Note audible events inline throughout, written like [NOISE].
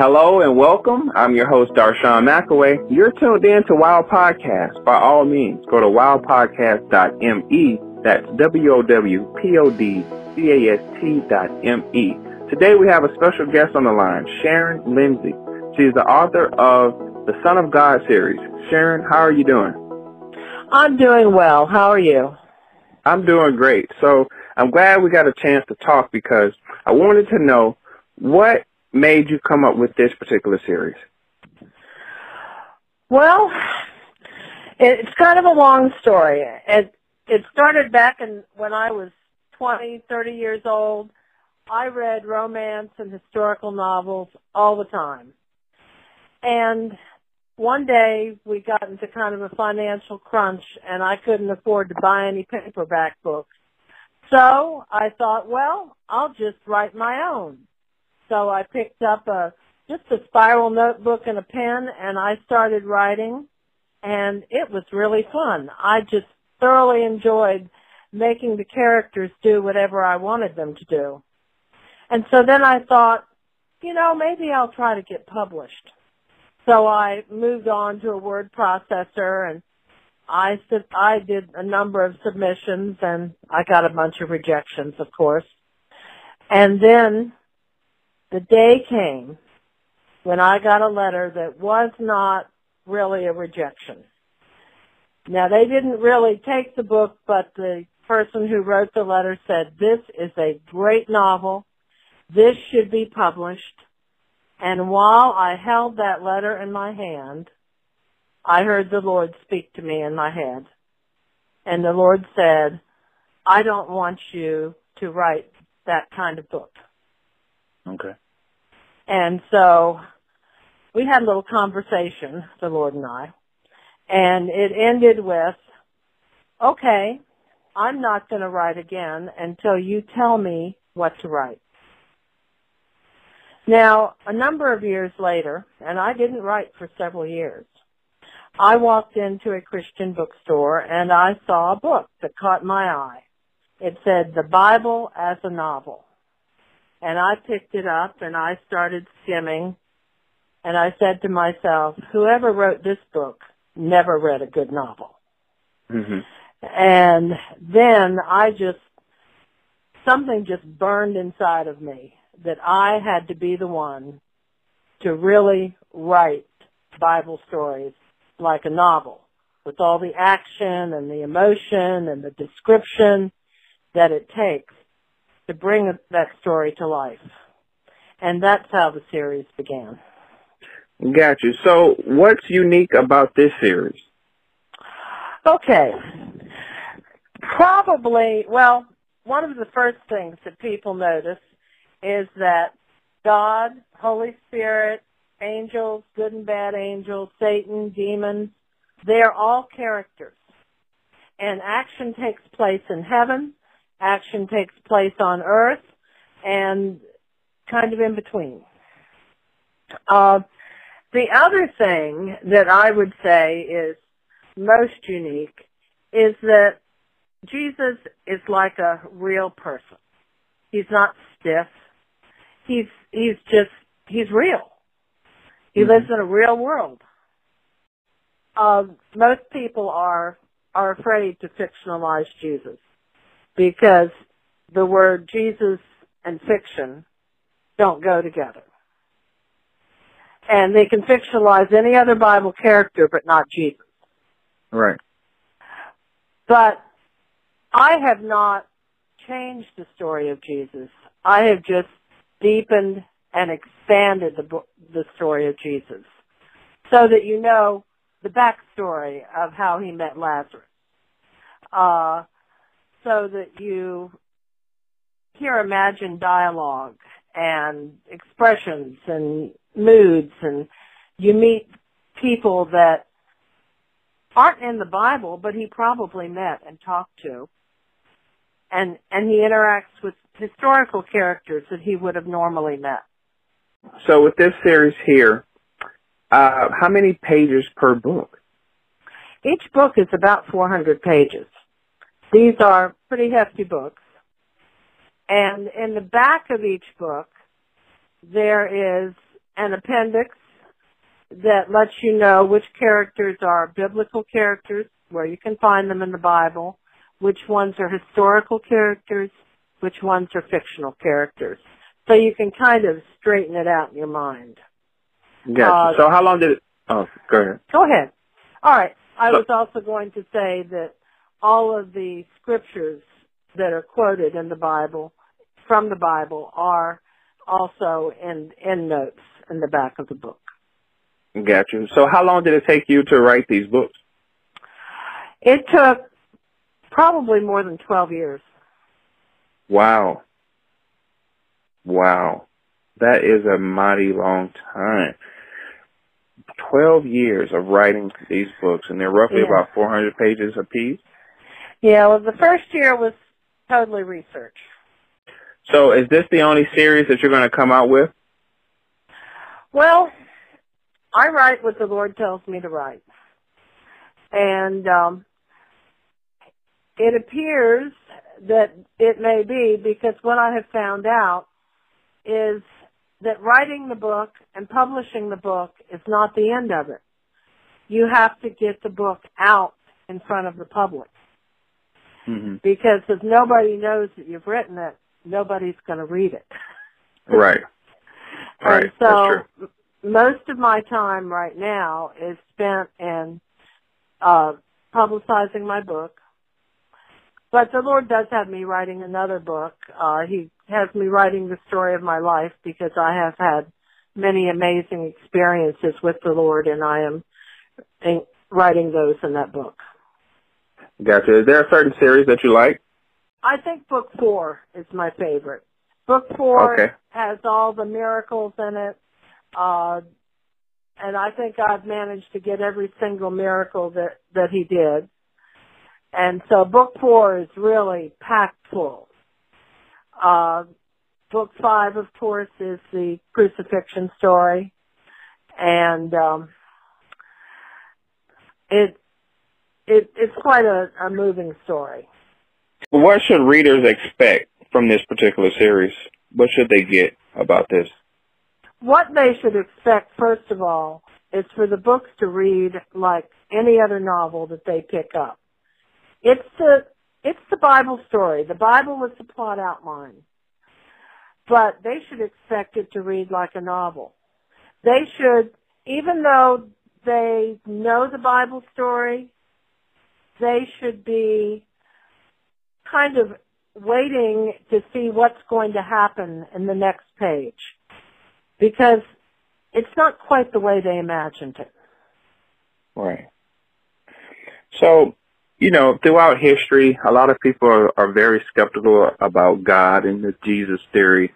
Hello and welcome. I'm your host, Darshawn McAway. You're tuned in to Wow Podcast. By all means, go to wowpodcast.me. That's W-O-W-P-O-D-C-A-S-T dot M-E. Today we have a special guest on the line, Sharon Lindsay. She's the author of the Son of God series. Sharon, how are you doing? I'm doing well. How are you? I'm doing great. So I'm glad we got a chance to talk because I wanted to know what made you come up with this particular series. Well, it's kind of a long story. It it started back in when I was 20, 30 years old. I read romance and historical novels all the time. And one day we got into kind of a financial crunch and I couldn't afford to buy any paperback books. So I thought, well, I'll just write my own. So I picked up a just a spiral notebook and a pen and I started writing and it was really fun. I just thoroughly enjoyed making the characters do whatever I wanted them to do. And so then I thought, you know, maybe I'll try to get published. So I moved on to a word processor and I I did a number of submissions and I got a bunch of rejections, of course. And then the day came when I got a letter that was not really a rejection. Now they didn't really take the book, but the person who wrote the letter said, this is a great novel. This should be published. And while I held that letter in my hand, I heard the Lord speak to me in my head. And the Lord said, I don't want you to write that kind of book. Okay. And so we had a little conversation, the Lord and I, and it ended with, okay, I'm not going to write again until you tell me what to write. Now, a number of years later, and I didn't write for several years, I walked into a Christian bookstore and I saw a book that caught my eye. It said, The Bible as a Novel. And I picked it up and I started skimming and I said to myself, whoever wrote this book never read a good novel. Mm-hmm. And then I just, something just burned inside of me that I had to be the one to really write Bible stories like a novel with all the action and the emotion and the description that it takes to bring that story to life. And that's how the series began. Got you. So what's unique about this series? Okay. Probably, well, one of the first things that people notice is that God, Holy Spirit, angels, good and bad angels, Satan, demons, they're all characters. And action takes place in heaven action takes place on Earth and kind of in between. Uh, the other thing that I would say is most unique is that Jesus is like a real person. He's not stiff. He's he's just he's real. He mm-hmm. lives in a real world. Uh, most people are are afraid to fictionalize Jesus because the word Jesus and fiction don't go together. And they can fictionalize any other Bible character but not Jesus. Right. But I have not changed the story of Jesus. I have just deepened and expanded the, the story of Jesus so that you know the backstory of how he met Lazarus. Uh, so that you hear imagined dialogue and expressions and moods and you meet people that aren't in the Bible, but he probably met and talked to. And, and he interacts with historical characters that he would have normally met. So with this series here, uh, how many pages per book? Each book is about 400 pages. These are pretty hefty books. And in the back of each book, there is an appendix that lets you know which characters are biblical characters, where you can find them in the Bible, which ones are historical characters, which ones are fictional characters. So you can kind of straighten it out in your mind. Gotcha. Uh, so how long did it, oh, go ahead. Go ahead. All right. I was also going to say that all of the scriptures that are quoted in the Bible, from the Bible, are also in, in notes in the back of the book. Got you. So how long did it take you to write these books? It took probably more than 12 years. Wow. Wow. That is a mighty long time. 12 years of writing these books, and they're roughly yeah. about 400 pages apiece? Yeah, well, the first year was totally research. So is this the only series that you're going to come out with? Well, I write what the Lord tells me to write. And um, it appears that it may be because what I have found out is that writing the book and publishing the book is not the end of it. You have to get the book out in front of the public. Mm-hmm. Because if nobody knows that you've written it, nobody's going to read it. [LAUGHS] Right. Right. And so most of my time right now is spent in uh, publicizing my book. But the Lord does have me writing another book. Uh, he has me writing the story of my life because I have had many amazing experiences with the Lord and I am writing those in that book. Gotcha. Is there a certain series that you like? I think book four is my favorite. Book four okay. has all the miracles in it. Uh, and I think I've managed to get every single miracle that, that he did. And so book four is really packed full. Uh, book five, of course, is the crucifixion story. And, um, it, it, it's quite a, a moving story. What should readers expect from this particular series? What should they get about this? what they should expect, first of all, is for the books to read like any other novel that they pick up. It's the it's the Bible story. The Bible is the plot outline. But they should expect it to read like a novel. They should, even though they know the Bible story, they should be kind of waiting to see what's going to happen in the next page because it's not quite the way they imagined it. Right. So, you know, throughout history, a lot of people are, are very skeptical about God and the Jesus theory.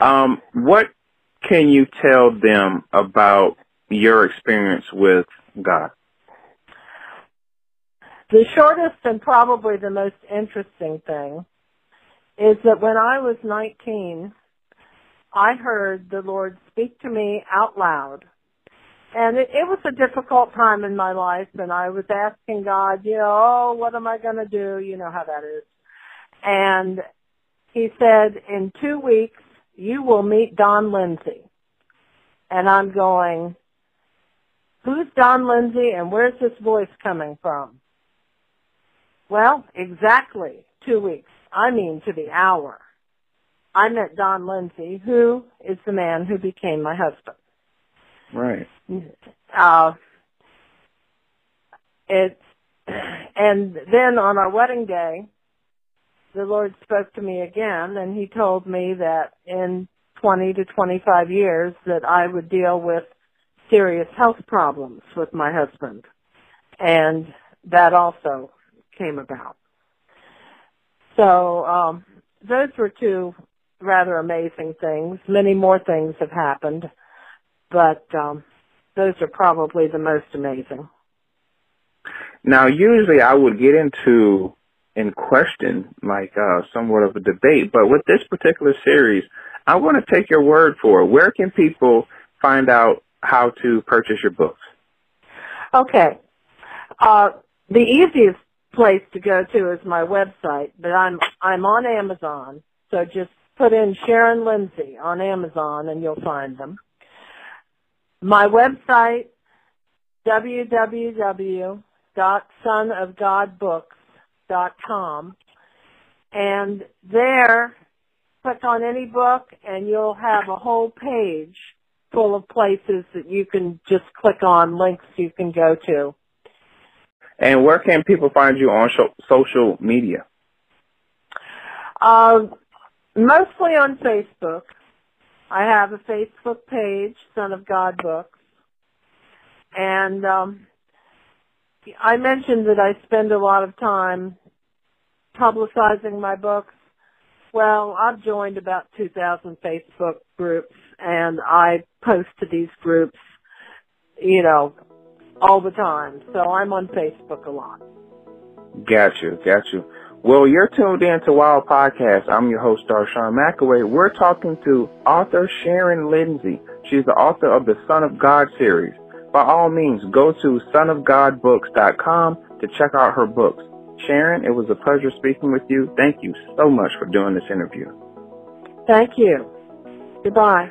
Um, what can you tell them about your experience with God? The shortest and probably the most interesting thing is that when I was 19, I heard the Lord speak to me out loud. And it, it was a difficult time in my life and I was asking God, you know, oh, what am I going to do? You know how that is. And he said, in two weeks, you will meet Don Lindsay. And I'm going, who's Don Lindsay and where's this voice coming from? Well, exactly two weeks. I mean to the hour. I met Don Lindsay, who is the man who became my husband. Right. Uh, it, and then on our wedding day, the Lord spoke to me again, and He told me that in 20 to 25 years that I would deal with serious health problems with my husband, and that also came about. So um, those were two rather amazing things. Many more things have happened, but um, those are probably the most amazing. Now, usually I would get into in question like uh, somewhat of a debate, but with this particular series, I want to take your word for it. Where can people find out how to purchase your books? Okay. Uh, the easiest place to go to is my website, but I'm I'm on Amazon, so just put in Sharon Lindsay on Amazon and you'll find them. my website, www.sonofgodbooks.com. And there, click on any book and you'll have a whole page full of places that you can just click on, links you can go to. And where can people find you on social media? Uh, mostly on Facebook. I have a Facebook page, Son of God Books. And um, I mentioned that I spend a lot of time publicizing my books. Well, I've joined about 2,000 Facebook groups, and I post to these groups, you know, all the time. So I'm on Facebook a lot. Got you, got you. Well, you're tuned in to Wow Podcast. I'm your host, Darshawn McAway. We're talking to author Sharon Lindsay. She's the author of the Son of God series. By all means, go to sonofgodbooks.com to check out her books. Sharon, it was a pleasure speaking with you. Thank you so much for doing this interview. Thank you. Goodbye.